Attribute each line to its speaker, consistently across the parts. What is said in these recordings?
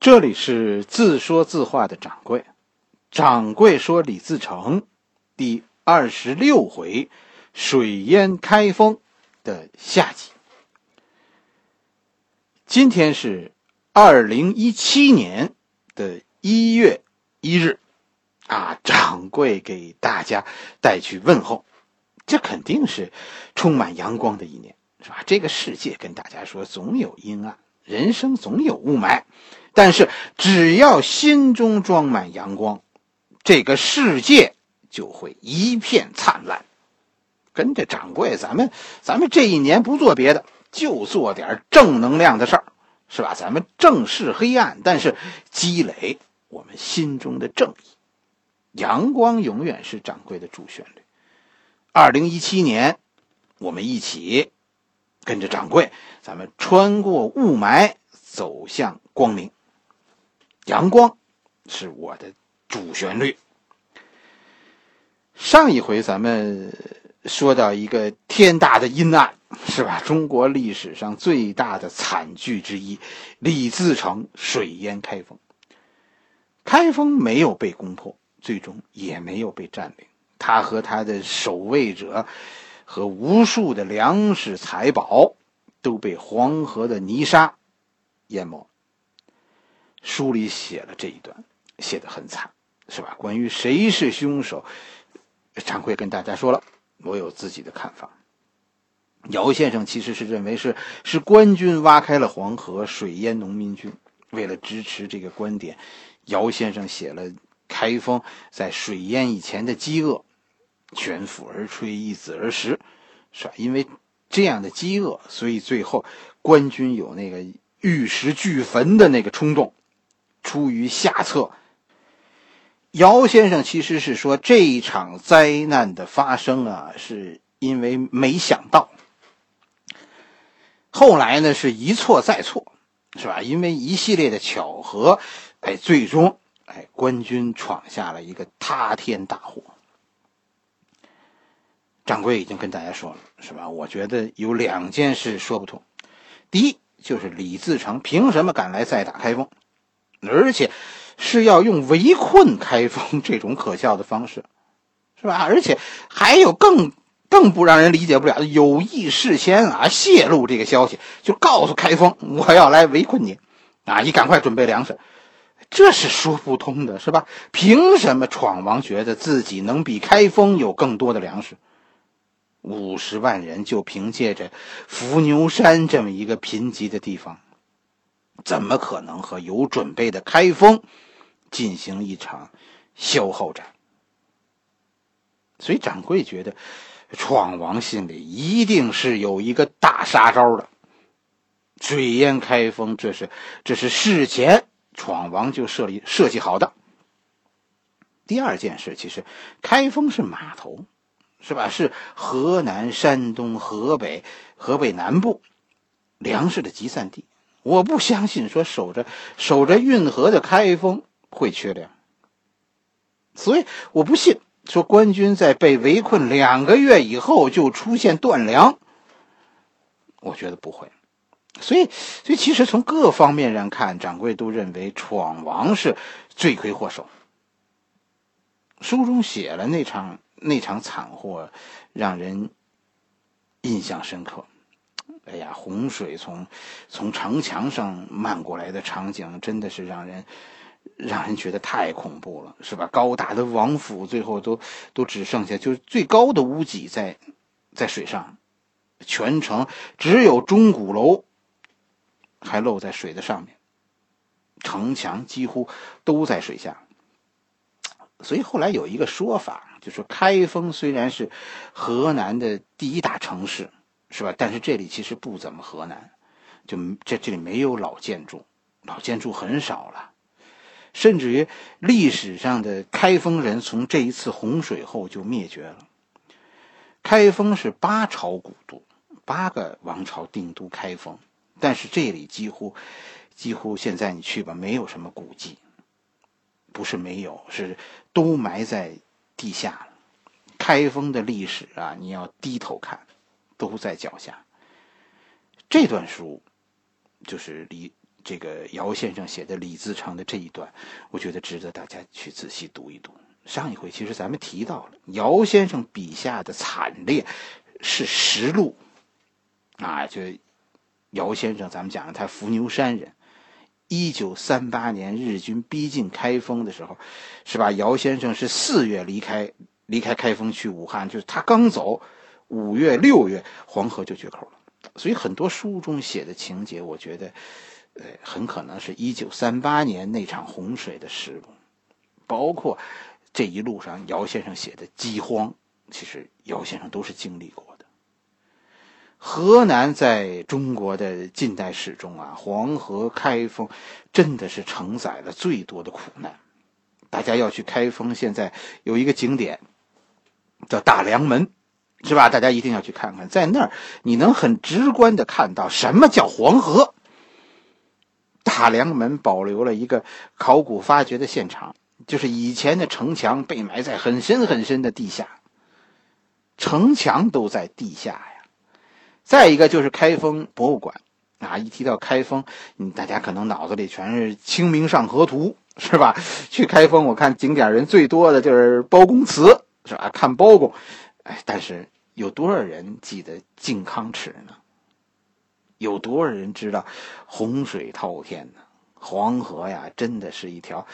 Speaker 1: 这里是自说自话的掌柜，掌柜说李自成第二十六回水淹开封的下集。今天是二零一七年的一月一日，啊，掌柜给大家带去问候，这肯定是充满阳光的一年，是吧？这个世界跟大家说，总有阴暗，人生总有雾霾。但是，只要心中装满阳光，这个世界就会一片灿烂。跟着掌柜，咱们咱们这一年不做别的，就做点正能量的事儿，是吧？咱们正视黑暗，但是积累我们心中的正义。阳光永远是掌柜的主旋律。二零一七年，我们一起跟着掌柜，咱们穿过雾霾，走向光明。阳光是我的主旋律。上一回咱们说到一个天大的阴暗，是吧？中国历史上最大的惨剧之一——李自成水淹开封。开封没有被攻破，最终也没有被占领。他和他的守卫者和无数的粮食财宝都被黄河的泥沙淹没。书里写了这一段，写的很惨，是吧？关于谁是凶手，常会跟大家说了，我有自己的看法。姚先生其实是认为是是官军挖开了黄河，水淹农民军。为了支持这个观点，姚先生写了开封在水淹以前的饥饿，卷腹而吹，一子而食，是吧？因为这样的饥饿，所以最后官军有那个玉石俱焚的那个冲动。出于下策，姚先生其实是说这一场灾难的发生啊，是因为没想到。后来呢，是一错再错，是吧？因为一系列的巧合，哎，最终哎，官军闯下了一个塌天大祸。掌柜已经跟大家说了，是吧？我觉得有两件事说不通。第一，就是李自成凭什么敢来再打开封？而且是要用围困开封这种可笑的方式，是吧？而且还有更更不让人理解不了的，有意事先啊泄露这个消息，就告诉开封我要来围困你，啊，你赶快准备粮食，这是说不通的，是吧？凭什么闯王觉得自己能比开封有更多的粮食？五十万人就凭借着伏牛山这么一个贫瘠的地方。怎么可能和有准备的开封进行一场消耗战？所以掌柜觉得，闯王心里一定是有一个大杀招的。水淹开封，这是这是事前闯王就设立设计好的。第二件事，其实开封是码头，是吧？是河南、山东、河北、河北南部粮食的集散地。我不相信说守着守着运河的开封会缺粮，所以我不信说官军在被围困两个月以后就出现断粮。我觉得不会，所以所以其实从各方面上看，掌柜都认为闯王是罪魁祸首。书中写了那场那场惨祸，让人印象深刻。哎呀，洪水从从城墙上漫过来的场景，真的是让人让人觉得太恐怖了，是吧？高大的王府最后都都只剩下就是最高的屋脊在在水上，全城只有钟鼓楼还露在水的上面，城墙几乎都在水下。所以后来有一个说法，就说开封虽然是河南的第一大城市。是吧？但是这里其实不怎么河南，就这这里没有老建筑，老建筑很少了，甚至于历史上的开封人从这一次洪水后就灭绝了。开封是八朝古都，八个王朝定都开封，但是这里几乎几乎现在你去吧，没有什么古迹，不是没有，是都埋在地下了。开封的历史啊，你要低头看。都在脚下。这段书，就是李这个姚先生写的李自成的这一段，我觉得值得大家去仔细读一读。上一回其实咱们提到了姚先生笔下的惨烈是实录啊，就姚先生，咱们讲了他伏牛山人。一九三八年日军逼近开封的时候，是吧？姚先生是四月离开离开开封去武汉，就是他刚走，五月六月黄河就决口了。所以很多书中写的情节，我觉得，呃，很可能是一九三八年那场洪水的事故，包括这一路上姚先生写的饥荒，其实姚先生都是经历过的。河南在中国的近代史中啊，黄河开封真的是承载了最多的苦难。大家要去开封，现在有一个景点叫大梁门，是吧？大家一定要去看看，在那儿你能很直观的看到什么叫黄河。大梁门保留了一个考古发掘的现场，就是以前的城墙被埋在很深很深的地下，城墙都在地下呀。再一个就是开封博物馆，啊，一提到开封，大家可能脑子里全是《清明上河图》，是吧？去开封，我看景点人最多的就是包公祠，是吧？看包公，哎，但是有多少人记得靖康耻呢？有多少人知道洪水滔天呢？黄河呀，真的是一条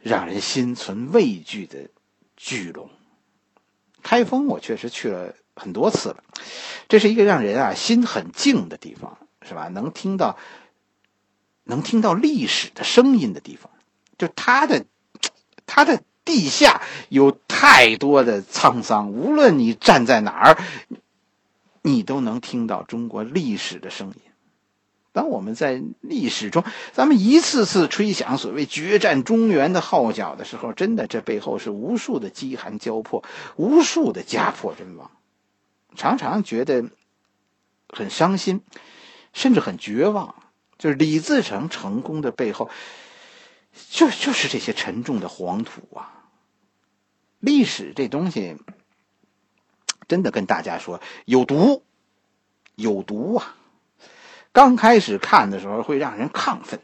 Speaker 1: 让人心存畏惧的巨龙。开封，我确实去了。很多次了，这是一个让人啊心很静的地方，是吧？能听到，能听到历史的声音的地方，就它的，它的地下有太多的沧桑，无论你站在哪儿，你都能听到中国历史的声音。当我们在历史中，咱们一次次吹响所谓决战中原的号角的时候，真的，这背后是无数的饥寒交迫，无数的家破人亡。常常觉得很伤心，甚至很绝望。就是李自成成功的背后，就就是这些沉重的黄土啊。历史这东西，真的跟大家说有毒，有毒啊！刚开始看的时候会让人亢奋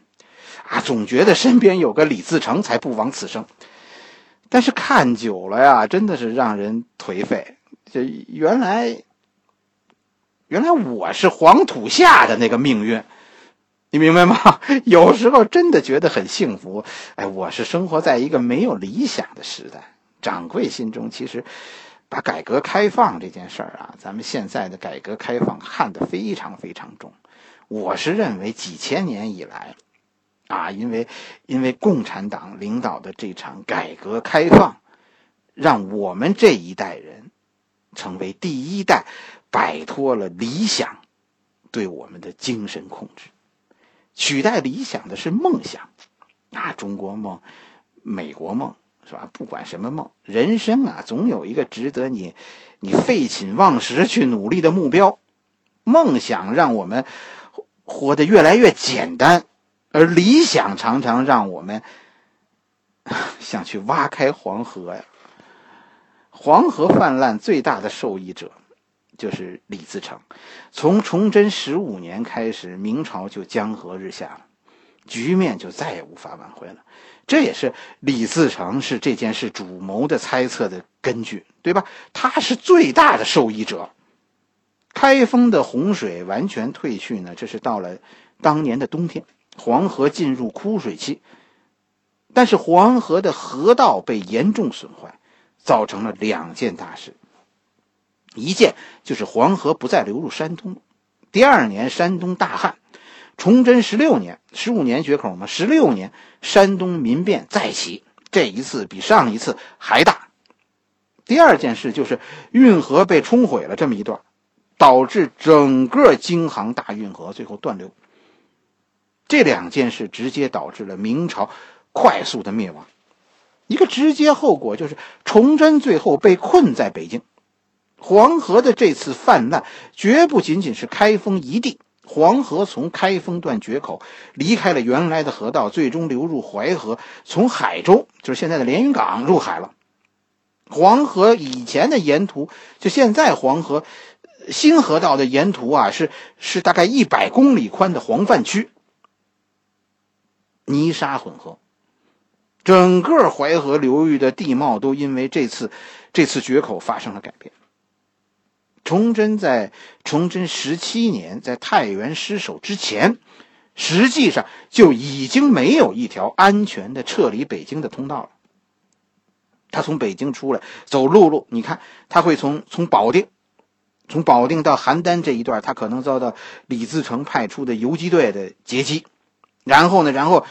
Speaker 1: 啊，总觉得身边有个李自成才不枉此生。但是看久了呀，真的是让人颓废。这原来。原来我是黄土下的那个命运，你明白吗？有时候真的觉得很幸福。哎，我是生活在一个没有理想的时代。掌柜心中其实把改革开放这件事儿啊，咱们现在的改革开放看得非常非常重。我是认为几千年以来，啊，因为因为共产党领导的这场改革开放，让我们这一代人成为第一代。摆脱了理想对我们的精神控制，取代理想的是梦想，啊，中国梦、美国梦，是吧？不管什么梦，人生啊，总有一个值得你你废寝忘食去努力的目标。梦想让我们活得越来越简单，而理想常常让我们想去挖开黄河呀。黄河泛滥最大的受益者。就是李自成，从崇祯十五年开始，明朝就江河日下了，局面就再也无法挽回了。这也是李自成是这件事主谋的猜测的根据，对吧？他是最大的受益者。开封的洪水完全退去呢，这是到了当年的冬天，黄河进入枯水期，但是黄河的河道被严重损坏，造成了两件大事。一件就是黄河不再流入山东。第二年，山东大旱，崇祯十六年，十五年决口嘛，十六年，山东民变再起，这一次比上一次还大。第二件事就是运河被冲毁了这么一段，导致整个京杭大运河最后断流。这两件事直接导致了明朝快速的灭亡。一个直接后果就是崇祯最后被困在北京。黄河的这次泛滥，绝不仅仅是开封一地。黄河从开封段决口，离开了原来的河道，最终流入淮河，从海州，就是现在的连云港入海了。黄河以前的沿途，就现在黄河新河道的沿途啊，是是大概一百公里宽的黄泛区。泥沙混合，整个淮河流域的地貌都因为这次这次决口发生了改变。崇祯在崇祯十七年，在太原失守之前，实际上就已经没有一条安全的撤离北京的通道了。他从北京出来走陆路，你看他会从从保定，从保定到邯郸这一段，他可能遭到李自成派出的游击队的截击，然后呢，然后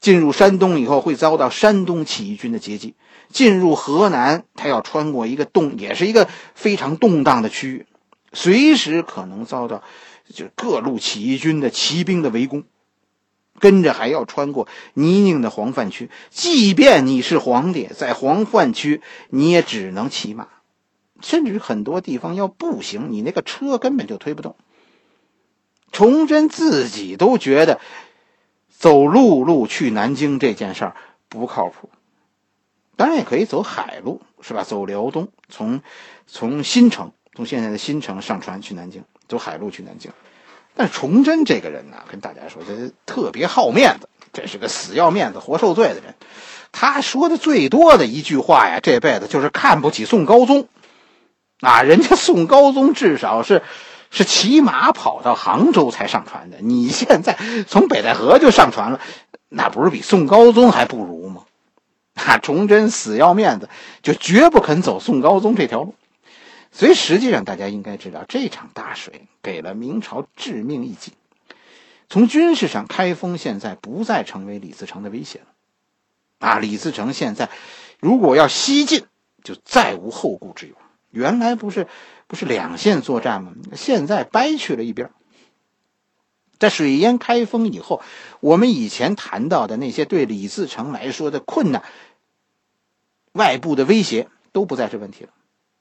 Speaker 1: 进入山东以后会遭到山东起义军的截击。进入河南，他要穿过一个动，也是一个非常动荡的区域，随时可能遭到就各路起义军的骑兵的围攻。跟着还要穿过泥泞的黄泛区，即便你是皇帝，在黄泛区你也只能骑马，甚至很多地方要步行，你那个车根本就推不动。崇祯自己都觉得走陆路去南京这件事儿不靠谱。当然也可以走海路，是吧？走辽东，从从新城，从现在的新城上船去南京，走海路去南京。但崇祯这个人呢，跟大家说，他特别好面子，这是个死要面子活受罪的人。他说的最多的一句话呀，这辈子就是看不起宋高宗。啊，人家宋高宗至少是是骑马跑到杭州才上船的，你现在从北戴河就上船了，那不是比宋高宗还不如吗？啊，崇祯死要面子，就绝不肯走宋高宗这条路。所以实际上，大家应该知道，这场大水给了明朝致命一击。从军事上，开封现在不再成为李自成的威胁了。啊，李自成现在如果要西进，就再无后顾之忧。原来不是不是两线作战吗？现在掰去了一边。在水淹开封以后，我们以前谈到的那些对李自成来说的困难、外部的威胁都不再是问题了。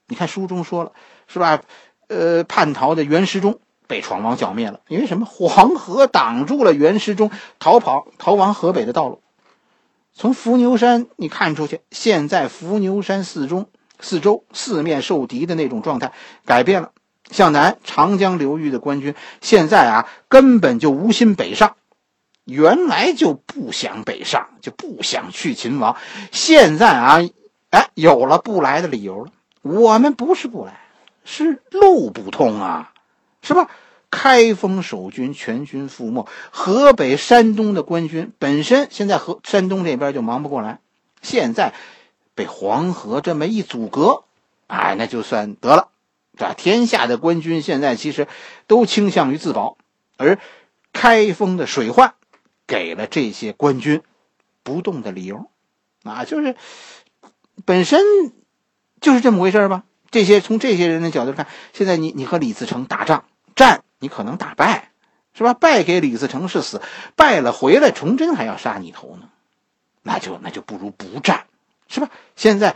Speaker 1: 你看书中说了，是吧？呃，叛逃的袁世忠被闯王剿灭了，因为什么？黄河挡住了袁世忠逃跑、逃往河北的道路。从伏牛山你看出去，现在伏牛山四中四周四面受敌的那种状态改变了。向南长江流域的官军现在啊，根本就无心北上，原来就不想北上，就不想去秦王。现在啊，哎，有了不来的理由了。我们不是不来，是路不通啊，是吧？开封守军全军覆没，河北、山东的官军本身现在和山东这边就忙不过来，现在被黄河这么一阻隔，哎，那就算得了。这天下的官军现在其实都倾向于自保，而开封的水患给了这些官军不动的理由，啊，就是本身就是这么回事吧。这些从这些人的角度看，现在你你和李自成打仗，战你可能打败，是吧？败给李自成是死，败了回来崇祯还要杀你头呢，那就那就不如不战，是吧？现在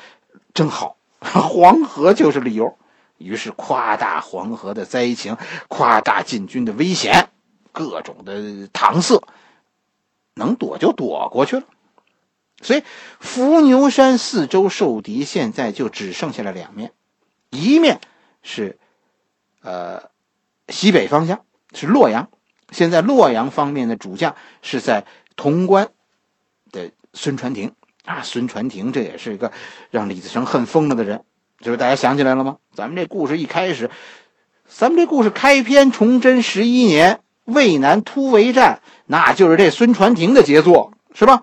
Speaker 1: 正好，黄河就是理由。于是夸大黄河的灾情，夸大进军的危险，各种的搪塞，能躲就躲过去了。所以伏牛山四周受敌，现在就只剩下了两面，一面是呃西北方向是洛阳，现在洛阳方面的主将是在潼关的孙传庭啊，孙传庭这也是一个让李自成恨疯了的人。就是大家想起来了吗？咱们这故事一开始，咱们这故事开篇，崇祯十一年渭南突围战，那就是这孙传庭的杰作，是吧？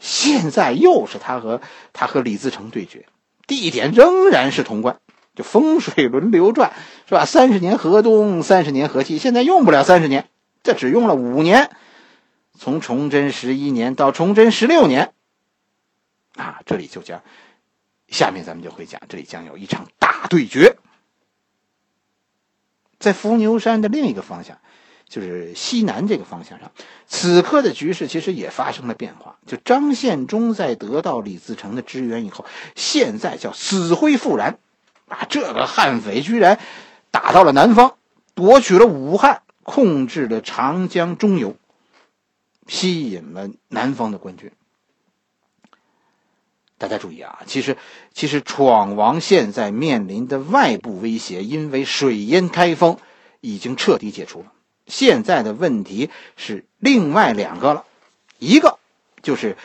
Speaker 1: 现在又是他和他和李自成对决，地点仍然是潼关，就风水轮流转，是吧？三十年河东，三十年河西，现在用不了三十年，这只用了五年，从崇祯十一年到崇祯十六年，啊，这里就将。下面咱们就会讲，这里将有一场大对决。在伏牛山的另一个方向，就是西南这个方向上，此刻的局势其实也发生了变化。就张献忠在得到李自成的支援以后，现在叫死灰复燃，啊，这个悍匪居然打到了南方，夺取了武汉，控制了长江中游，吸引了南方的官军。大家注意啊，其实，其实闯王现在面临的外部威胁，因为水淹开封，已经彻底解除了。现在的问题是另外两个了，一个就是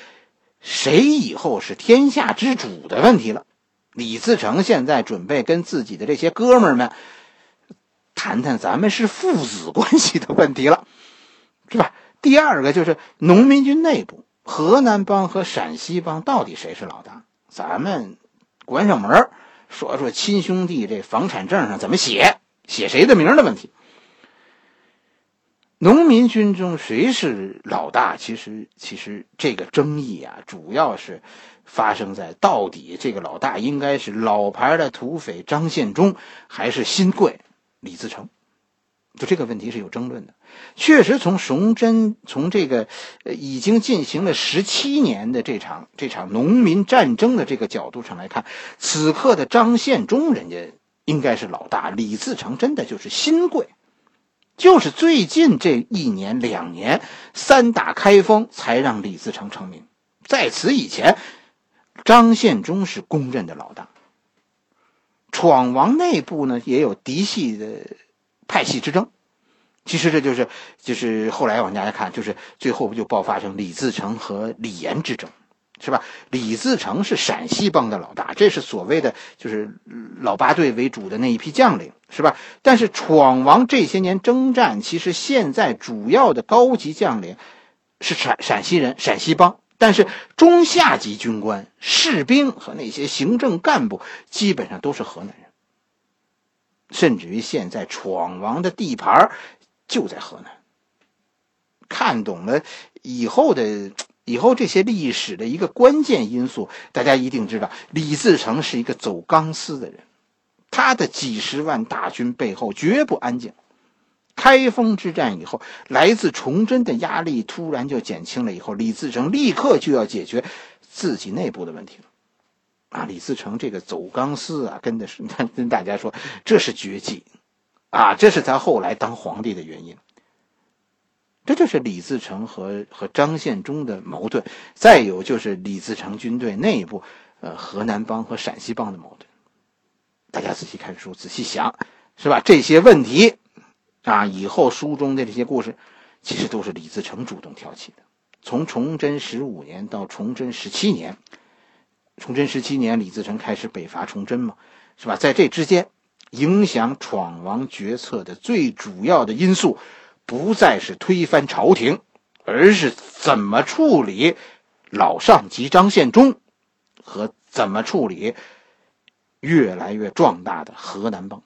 Speaker 1: 谁以后是天下之主的问题了。李自成现在准备跟自己的这些哥们儿们谈谈咱们是父子关系的问题了，是吧？第二个就是农民军内部，河南帮和陕西帮到底谁是老大？咱们关上门说说亲兄弟这房产证上怎么写，写谁的名的问题。农民军中谁是老大？其实，其实这个争议啊，主要是发生在到底这个老大应该是老牌的土匪张献忠，还是新贵李自成？就这个问题是有争论的。确实，从崇祯从这个呃已经进行了十七年的这场这场农民战争的这个角度上来看，此刻的张献忠人家应该是老大，李自成真的就是新贵。就是最近这一年两年，三打开封才让李自成成名。在此以前，张献忠是公认的老大。闯王内部呢也有嫡系的派系之争。其实这就是就是后来往下看，就是最后不就爆发成李自成和李岩之争。是吧？李自成是陕西帮的老大，这是所谓的就是老八队为主的那一批将领，是吧？但是闯王这些年征战，其实现在主要的高级将领是陕陕西人，陕西帮。但是中下级军官、士兵和那些行政干部基本上都是河南人，甚至于现在闯王的地盘就在河南。看懂了以后的。以后这些历史的一个关键因素，大家一定知道，李自成是一个走钢丝的人，他的几十万大军背后绝不安静。开封之战以后，来自崇祯的压力突然就减轻了，以后李自成立刻就要解决自己内部的问题了。啊，李自成这个走钢丝啊，跟的是 跟大家说，这是绝技，啊，这是他后来当皇帝的原因。这就是李自成和和张献忠的矛盾，再有就是李自成军队内部，呃，河南帮和陕西帮的矛盾。大家仔细看书，仔细想，是吧？这些问题，啊，以后书中的这些故事，其实都是李自成主动挑起的。从崇祯十五年到崇祯十七年，崇祯十七年，李自成开始北伐崇祯嘛，是吧？在这之间，影响闯王决策的最主要的因素。不再是推翻朝廷，而是怎么处理老上级张献忠，和怎么处理越来越壮大的河南帮。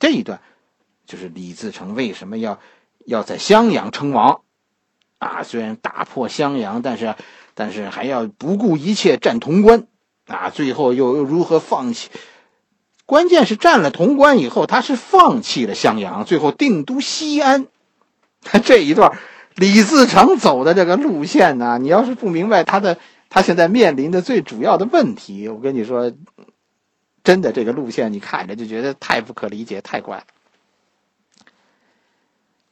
Speaker 1: 这一段就是李自成为什么要要在襄阳称王啊？虽然打破襄阳，但是但是还要不顾一切占潼关啊！最后又又如何放弃？关键是占了潼关以后，他是放弃了襄阳，最后定都西安。这一段，李自成走的这个路线呢，你要是不明白他的，他现在面临的最主要的问题，我跟你说，真的这个路线你看着就觉得太不可理解，太怪了。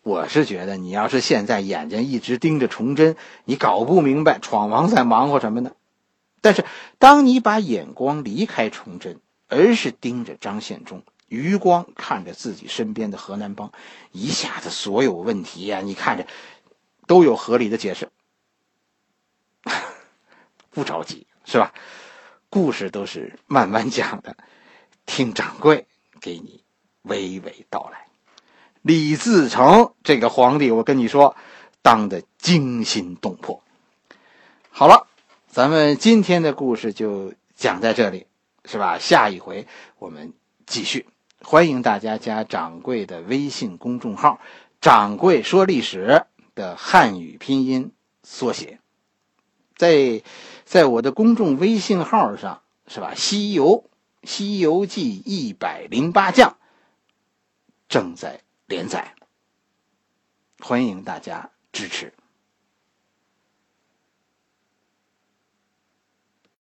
Speaker 1: 我是觉得，你要是现在眼睛一直盯着崇祯，你搞不明白闯王在忙活什么呢？但是，当你把眼光离开崇祯。而是盯着张献忠，余光看着自己身边的河南帮，一下子所有问题呀，你看着都有合理的解释。不着急，是吧？故事都是慢慢讲的，听掌柜给你娓娓道来。李自成这个皇帝，我跟你说，当的惊心动魄。好了，咱们今天的故事就讲在这里。是吧？下一回我们继续，欢迎大家加掌柜的微信公众号“掌柜说历史”的汉语拼音缩写，在在我的公众微信号上，是吧？《西游》《西游记》一百零八将正在连载，欢迎大家支持。